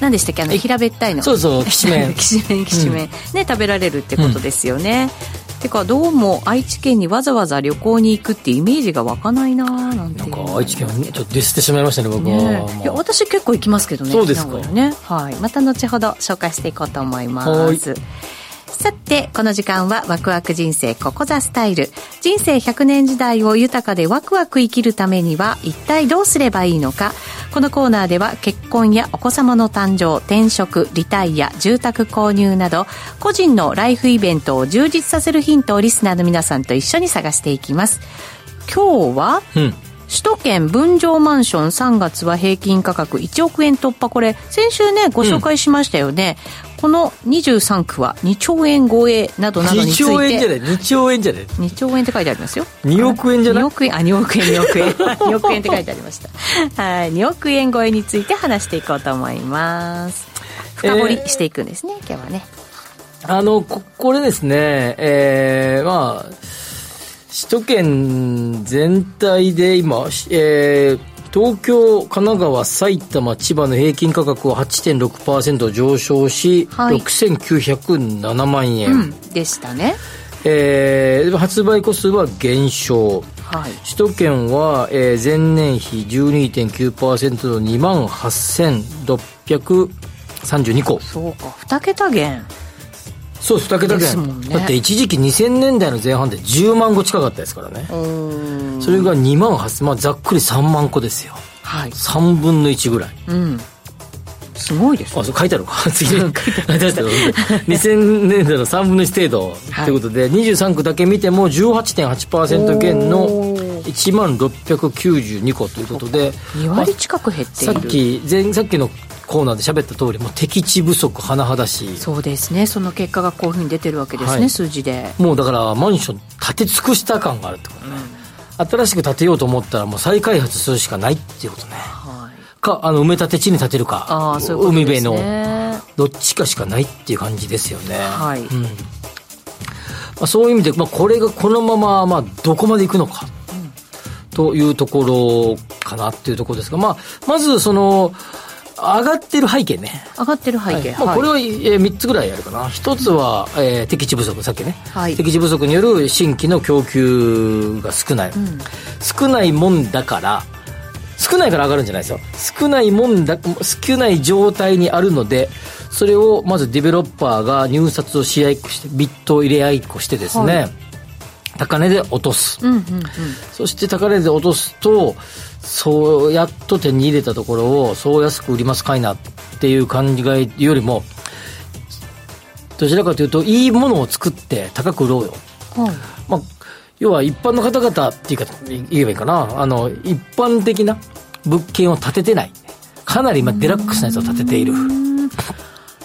何でしたっけ？あの平べったいの。そうそう きしめん。きしめんきしめん、ね食べられるってことですよね、てかどうも愛知県にわざわざ旅行に行くってイメージが湧かないななんてなんか愛知県はねちょっとディスってしまいましたね僕は、ね、いや私結構行きますけどねそうですか。ね。はい。また後ほど紹介していこうと思いますさて、この時間はワクワク人生ここザスタイル。人生100年時代を豊かでワクワク生きるためには一体どうすればいいのか。このコーナーでは結婚やお子様の誕生、転職、リタイア、住宅購入など個人のライフイベントを充実させるヒントをリスナーの皆さんと一緒に探していきます。今日は、うん首都圏分譲マンション3月は平均価格1億円突破これ先週ねご紹介しましたよね、うん、この23区は2兆円超えなどなどについて。2兆円じゃない？2兆円じゃない？2兆円って書いてありますよ。2億円じゃない？2億円。あ2億円2億円。2 億円って書いてありました。はい。2億円超えについて話していこうと思います。深掘りしていくんですね、えー、今日はね。あの、こ、これですね、えー、まあ、首都圏全体で今、えー、東京、神奈川、埼玉、千葉の平均価格は8.6%上昇し、はい、6907万円、うん、でしたね。えー、発売個数は減少。はい、首都圏は、えー、前年比12.9%の2万8632個。そうか、2桁減。そう2桁減、ね、だって一時期2000年代の前半で10万個近かったですからね。それが2万8000、まあ、ざっくり3万個ですよ、はい、3分の1ぐらい、うん、すごいです、ね、あそう書いてあるか。次。に書いてある2000 年代の3分の1程度ということで、はい、23区だけ見ても18.8%減の1万692個ということで2割近く減っている、さっき前さっきのコーナーで喋った通りもう敵地不足甚だしそうですね。その結果がこういうふうに出てるわけですね、はい、数字で。もうだからマンション建て尽くした感があるってことね、うん、新しく建てようと思ったらもう再開発するしかないっていうことね、はい、かあの埋め立て地に建てるか。あそういうこと、ね、海辺の。どっちかしかないっていう感じですよね。はい、うん。まあ、そういう意味で、まあ、これがこのまま、まあ、どこまでいくのか、というところかなっていうところですが、まあ、まずその上がってる背景ね。上がってる背景。はい、まあ、これは、えー、3つぐらいあるかな。1つは、えー、敵地不足、さっきね、はい、敵地不足による新規の供給が少ない、うん、少ないもんだから、少ないから上がるんじゃないですよ。少ないもんだ、少ない状態にあるので、それをまずディベロッパーが入札をし合いっこして、ビットを入れ合いっこしてですね、はい高値で落とす、うんうんうん、そして高値で落とすとそうやっと手に入れたところをそう安く売りますかいなっていう感じがよりもどちらかというといいものを作って高く売ろうよ、はい、まあ、要は一般の方々っていうか言えばいいかな。あの一般的な物件を建ててない。かなり今デラックスなやつを建てている。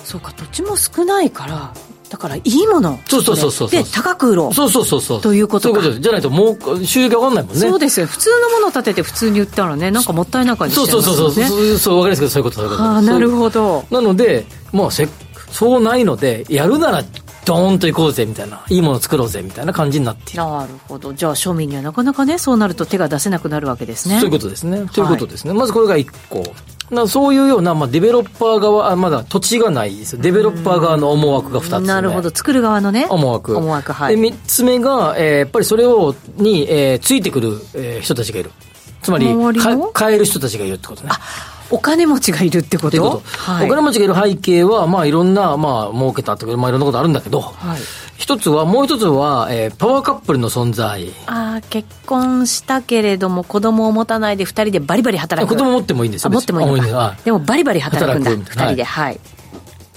そうか土地も少ないからだからいいもの。そうそうそうそう。で高く売ろう。そうそうそうそう。ということそういうことですじゃないともう収益上がんないもんね。そうですよ。普通のものを立てて普通に売ったらね。なんかもったいな感じしちゃいますそうそうそうそう。そう分かりますけどそういうことそういうこと。ああなるほど。なのでまあせそうないのでやるならドーンと行こうぜみたいないいもの作ろうぜみたいな感じになっているなるほどじゃあ庶民にはなかなかねそうなると手が出せなくなるわけですねそういうことですねということですね、はい、まずこれが1個なそういうような、まあ、デベロッパー側、あまだ土地がないですよ。デベロッパー側の思惑が2つ、ね、なるほど。作る側のね。思惑。思惑、はい。で、3つ目が、えー、やっぱりそれを、に、えー、ついてくる、えー、人たちがいる。つまり、買える人たちがいるってことね。お金持ちがいるってこと？こと、はい、お金持ちがいる背景は、まあ、いろんな、まあ、儲けたとか、まあ、いろんなことあるんだけど、はい、一つは、もう一つは、えー、パワーカップルの存在。ああ、結婚したけれども、子供を持たないで二人でバリバリ働く。子供持ってもいいんですよ。持ってもいい。でも、バリバリ働くんだ、二人で。はい。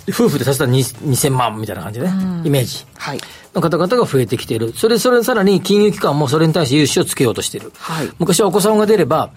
夫婦でさせたら2000万みたいな感じでね、イメージ。はい。の方々が増えてきている。それ、それさらに金融機関もそれに対して融資をつけようとしている。はい。昔はお子さんが出れば、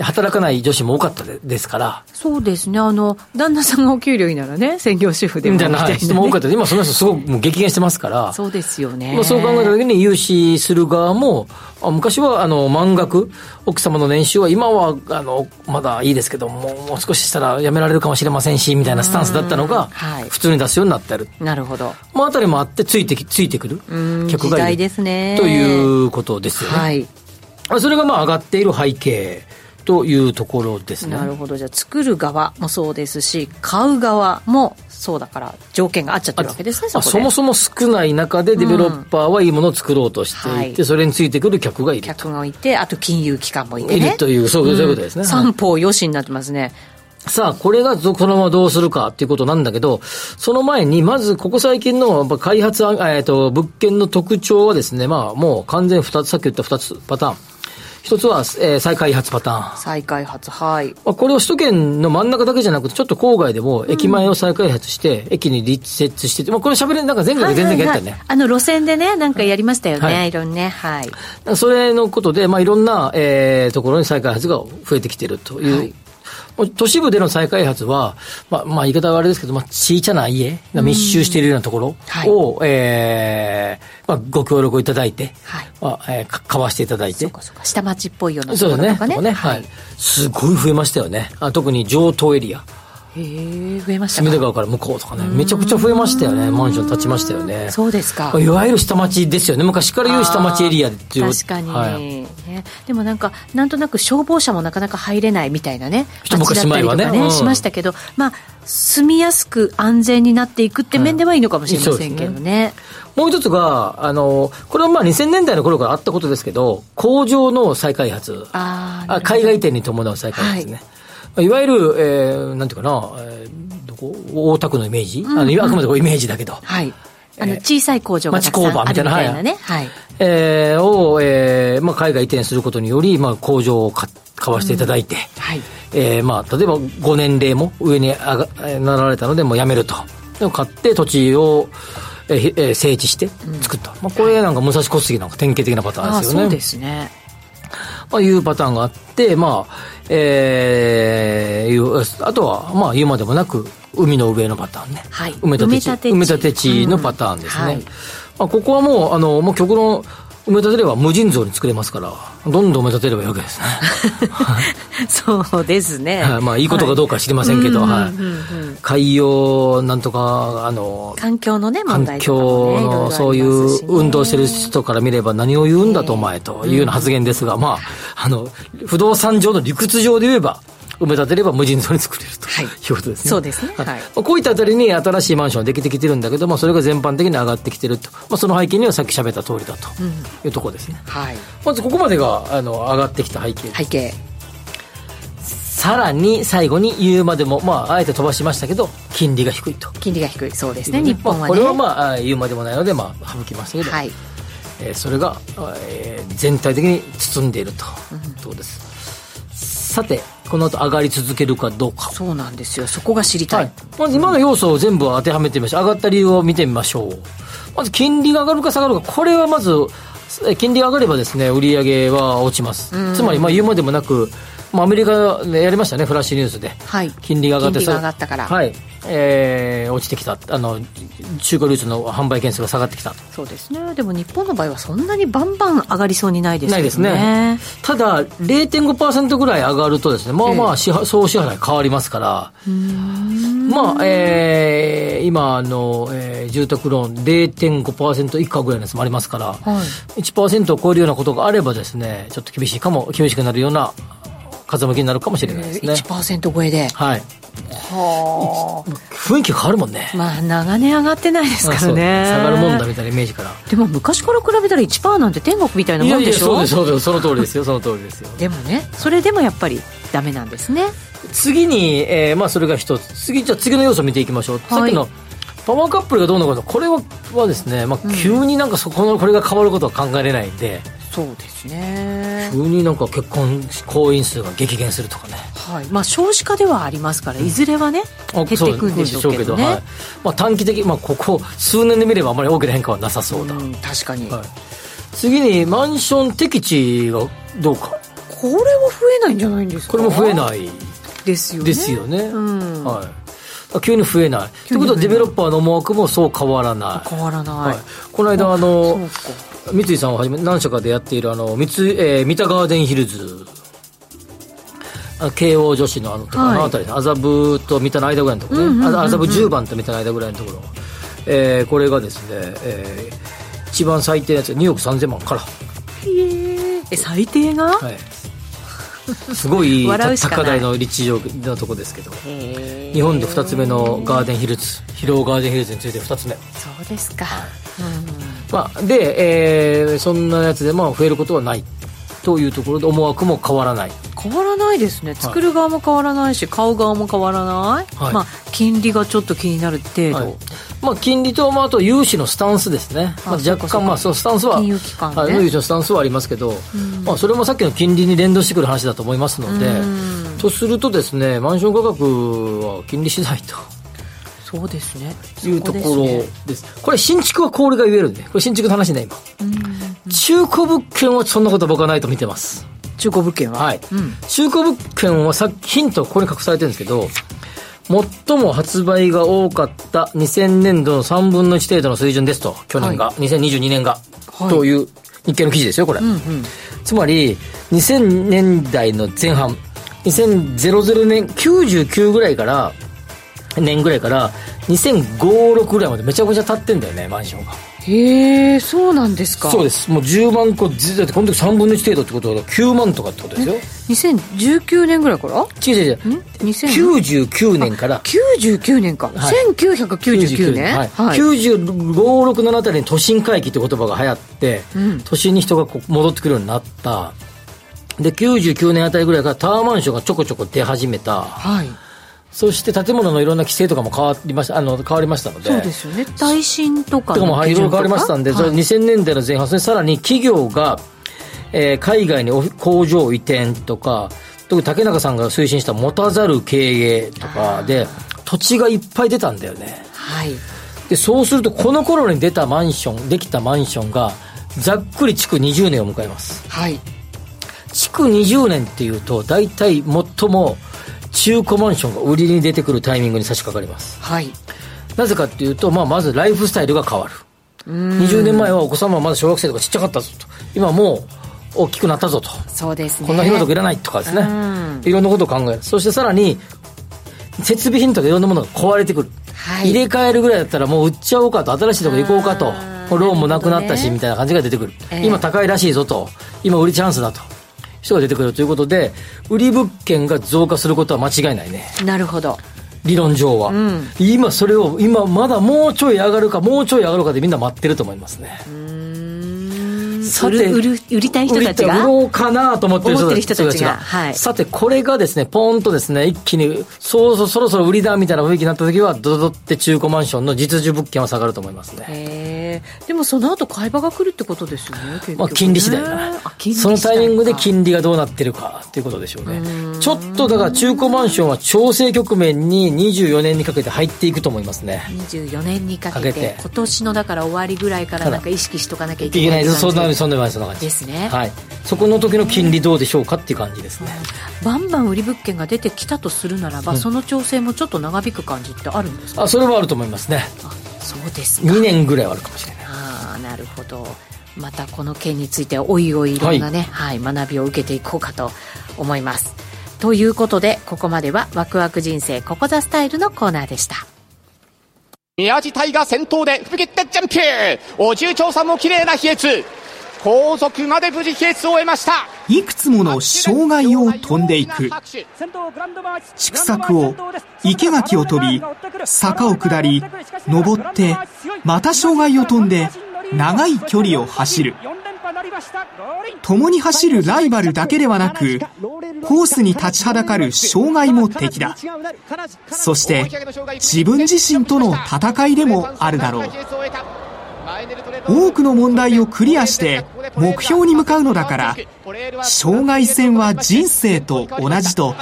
働かない女子も多かったですから。そうですね。あの、旦那さんがお給料いいならね、専業主婦でもみたいな、人も多かった。今その人すごくもう激減してますから。そうですよね。まあ、そう考えた時に融資する側も、昔はあの満額、奥様の年収は今はあのまだいいですけども、もう少ししたら辞められるかもしれませんし、みたいなスタンスだったのが、普通に出すようになってる。なるほど。まあ、あたりもあって、ついてついてくる客がいる。ですね。ということですよね。はい。それがまあ上がっている背景。というところですね。なるほど。じゃあ、作る側もそうですし、買う側もそうだから、条件が合っちゃってるわけですね、そそもそも少ない中で、デベロッパーはいいものを作ろうとしていて、うんはい、それについてくる客がいる客がいて、あと金融機関もいて、ね、いるという、そういうことですね。うん、三方よしになってますね。さあ、これがこのままどうするかっていうことなんだけど、その前に、まずここ最近の開発、えー、と物件の特徴はですね、まあもう完全二つ、さっき言った二つパターン。一つは、えー、再開発パターン。再開発、はい。まあ、これを首都圏の真ん中だけじゃなくて、ちょっと郊外でも駅前を再開発して、うん、駅に立設してて、まあ、これ喋れ、なんか全国で全然やったよね、はいはいはい。あの、路線でね、なんかやりましたよね、はい、いろんなね、はい。それのことで、まあ、いろんな、えー、ところに再開発が増えてきているという、はい都市部での再開発は、まあ、まあ、言い方はあれですけど、まあ、小さな家が密集しているようなところを、はい、えー、まあ、ご協力をいただいて、はい、まあえー、買わしていただいて。下町っぽいようなところとかね。そうね。はい。すごい増えましたよね。あ特に上東エリア。増えました隅田川から向こうとかねめちゃくちゃ増えましたよね。マンション建ちましたよね。そうですか。いわゆる下町ですよね。昔から言う下町エリアっていう確かに、はい。ね、でもなんかなんとなく消防車もなかなか入れないみたいなね一昔前はね。街だったりとかうん。しましたけどまあ住みやすく安全になっていくって面ではいいのかもしれませんけどね,、もう一つが、あの、これはまあ2000年代の頃からあったことですけど、工場の再開発。あ海外店に伴う再開発ね。い、わゆる、えー、なんていうかな、えーどこ大田区のイメージ、あのあくまでこれイメージだけど。はい。あの小さい工場がたくさん町工場あるみみたいなたいなね、はい、えーを、えーまあ、海外移転することにより、まあ、工場をか買わせていただいて、はい。えーまあ、例えば5年齢も上に上がえーなられたので、もうやめると。でも買って土地を、ええー整地して作った。まあ、これなんか武蔵小杉なんか典型的なパターンですよね。そうですね。まあ、いうパターンがあって、まあ、えーあとは、まあ、言うまでもなく、海の上のパターンね。はい。埋め立て地のパターンですね。うん。はい。まあ、ここはもう、あの、もう極論、埋め立てれば無尽蔵に作れますから、どんどん埋め立てればいいわけですね。そうですね。はい。まあ、いいことかどうかは知りませんけど、うんはい。海洋、なんとか、あの、環境のね問環題とかもね境のそういう運動してる人から見れば何を言うんだとお前というような発言ですが、まあ、あの、不動産上の理屈上で言えば、埋め立てれば無尽蔵に作れるということですね。そうですね。はい。こういったあたりに新しいマンションができてきてるんだけど、まあ、それが全般的に上がってきてると。まあ、その背景にはさっき喋った通りだというところですね。はい。まずここまでが、あの、上がってきた背景。背景。さらに最後に言うまでも、まあ、あえて飛ばしましたけど、金利が低いと。金利が低い。そうですね。日本はね。まあこれはまああ言うまでもないので、まあ、省きましたけど、はい。えーそれが、えー全体的に包んでいると、ところですさてこの後上がり続けるかどうか。そうなんですよ。そこが知りたい、まず今の要素を全部当てはめてみましょう。上がった理由を見てみましょう。まず金利が上がるか下がるか。これはまずえー金利が上がればですね売り上げは落ちます。つまりまあ言うまでもなく、まあ、アメリカでやりましたねフラッシュニュースで。はい。金利が上がって金利が上がったから。はい。えー落ちてきた。あの中古流通の販売件数が下がってきた。そうですね。でも日本の場合はそんなにバンバン上がりそうにないですよね。ないですね。ただ0.5%ぐらい上がるとですねまあまあ支払総支払い変わりますから。まあえー今あの、えー住宅ローン0.5%以下ぐらいのやつもありますから、はい。1%を超えるようなことがあればですねちょっと厳しいかも厳しくなるような風向きになるかもしれないですね、1%超えで。はい。は雰囲気変わるもんね。あまあ長年上がってないですからね。下がるもんだみたいなイメージから。でも昔から比べたら1%なんて天国みたいなもんでしょ？そうですそうです。その通りですよ。その通りですよ。でもねそれでもやっぱりダメなんですね。次に、えーまあ、それが一つ。次じゃあ次の要素を見ていきましょう、さっきのパワーカップルがどうのこうのこれははですね、まあ、急になんかそこのこれが変わることは考えれないんで、そうですね。急になんか結婚婚姻数が激減するとかね。はい。まあ少子化ではありますからいずれはね減っていくんでしょうけどね。はい。まあ、短期的、まあ、ここ数年で見ればあまり大きな変化はなさそうだ、うん確かに。はい、次にマンション適地がどうか？これは増えないんじゃないんですか？これも増えないですよね。ですよね、うん。はい。あ急に増えない。とい。うことはデベロッパーの思惑もそう変わらない。変わらない、はい、この間あの三井さんをはじめ何社かでやっているあの三井、えー、三田ガーデンヒルズ。あ慶応女子のあのとか、はい。あの辺りの麻布と三田の間ぐらいのところね、麻布10番と三田の間ぐらいのところ、えーこれがですね、えー一番最低のやつが2億3000万から、え最低が、はい、すごい高台の立地上のとこですけど。日本で2つ目のガーデンヒルズ広尾ガーデンヒルズについて2つ目。そうですか、まあ、で、えーそんなやつでも増えることはないというところで思惑も変わらない。変わらないですね。作る側も変わらないし買う側も変わらない、はい。まあ金利がちょっと気になる程度、はい。まあ、金利と、まあ、あと融資のスタンスですね、まあ、若干、まあ、そのスタンスは、金融機関ね。はい融資のスタンスはありますけど、まあ、それもさっきの金利に連動してくる話だと思いますので、とするとですね、マンション価格は金利次第と。そうですね。いうところそでですす。これ新築は氷が言えるんで、これ新築の話ね、今。中古物件はそんなことは僕はないと見てます。中古物件は？はい。うん。中古物件はさヒントはここに隠されてるんですけど、最も発売が多かった2000年度の3分の1程度の水準ですと、去年が、2022年が、はい。という日経の記事ですよ、これ。うんうん。つまり、2000年代の前半、2000年99ぐらいから、年ぐらいから2005、6ぐらいまでめちゃくちゃ経ってんだよね、マンションが。へえそうなんですかそうです。もう10万個、ずだってこの時3分の1程度ってことは9万とかってことですよ。2019年ぐらいから？違う違う違う。2000 99年から。99年か、はい1999年？はいはい95、6、7あたりに都心回帰って言葉が流行って、うん都心に人がこう戻ってくるようになった。で、99年あたりぐらいからタワーマンションがちょこちょこ出始めた。はいそして建物のいろんな規制とかも変わりました、あの、変わりましたので。そうですよね耐震とかとかもはいいろいろ変わりましたんで、はい2000年代の前半、それさらに企業が、えー海外に工場移転とか、特に竹中さんが推進した持たざる経営とかで、土地がいっぱい出たんだよね。はいで、そうすると、この頃に出たマンション、できたマンションが、ざっくり築20年を迎えます。はい築20年っていうと、大体最も中古マンションが売りに出てくるタイミングに差し掛かります。はいなぜかっていうと、まあ、まずライフスタイルが変わる。20年前はお子様はまだ小学生とかちっちゃかったぞと。今もう大きくなったぞと。そうですねこんな広いとこいらないとかですねうん。いろんなことを考える。そしてさらに、設備品とかいろんなものが壊れてくる。はい入れ替えるぐらいだったらもう売っちゃおうかと、新しいとこ行こうかと。ローンもなくなったし、みたいな感じが出てくる。ええ今高いらしいぞと。今売りチャンスだと。人が出てくるということで、売り物件が増加することは間違いないね。なるほど。理論上は、ん。今それを今まだもうちょい上がるかもうちょい上がるかでみんな待ってると思いますね。さて売る売りたい人たちが？売ろうかなと思ってる人たち。がが。はい。さてこれがですねポーンとですね一気にそうそうそろそろ売りだみたいな雰囲気になった時はドドドって中古マンションの実需物件は下がると思いますね。へえでもその後買い場が来るってことですよねまあ、金利次第だな。そのタイミングで次金利がどうなってるかっていうことでしょうね。ちょっとだから中古マンションは調整局面に24年にかけて入っていくと思いますね。第か24年にかけて今年のだから終わりぐらいからなんか意識しとかなきゃいいけないいけなって感じ。そんなそんなそんな感じですね。はい。そこの時の金利どうでしょうかっていう感じですね。バンバン売り物件が出てきたとするならば、その調整もちょっと長引く感じってあるんですか？あそれはあると思いますね。あそうですか。2年ぐらいはあるかもしれない。ああなるほど。またこの件についてはおいおいいろんなね、はい。学びを受けていこうかと思います。ということでここまではワクワク人生ここザスタイルのコーナーでした。宮地隊が先頭で吹き切ってジャンプ。お重長さんも綺麗な飛躍後続まで無事飛躍を終えました。いくつもの障害を飛んでいく。畜作を生垣を飛び坂を下り登ってまた障害を飛んで長い距離を走る。共に走るライバルだけではなくコースに立ちはだかる障害も敵だ。そして自分自身との戦いでもあるだろう。多くの問題をクリアして目標に向かうのだから障害戦は人生と同じと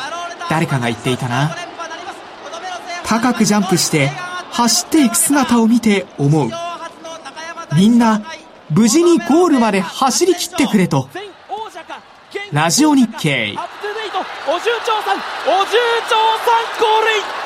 誰かが言っていたな。高くジャンプして走っていく姿を見て思う。みんな無事にゴールまで走り切ってくれと。ラジオ日経。アップデート。お重長さん。お重長さん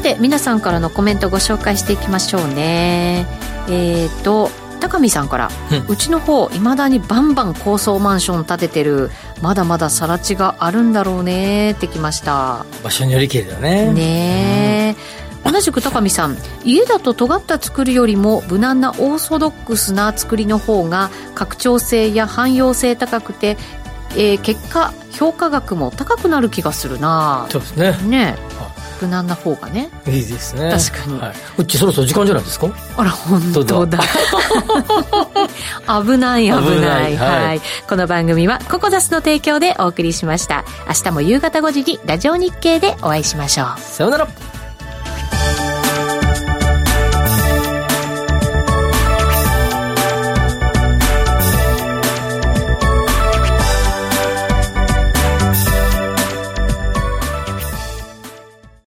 て皆さんからのコメントご紹介していきましょうね。えっ、と高見さんから、うちの方いまだにバンバン高層マンション建ててるまだまだ更地があるんだろうねってきました。場所によりけりだね。ねえ、同じく高見さん家だと尖った作りよりも無難なオーソドックスな作りの方が拡張性や汎用性高くて、えー結果評価額も高くなる気がするな。そうですね。ね無難な方がね。いいですね。確かに。はい。うちそろそろ時間じゃないですか？あら本当だ。危ない危ない。危ない。はい、はい。この番組はココザスの提供でお送りしました。明日も夕方5時にラジオ日経でお会いしましょう。さようなら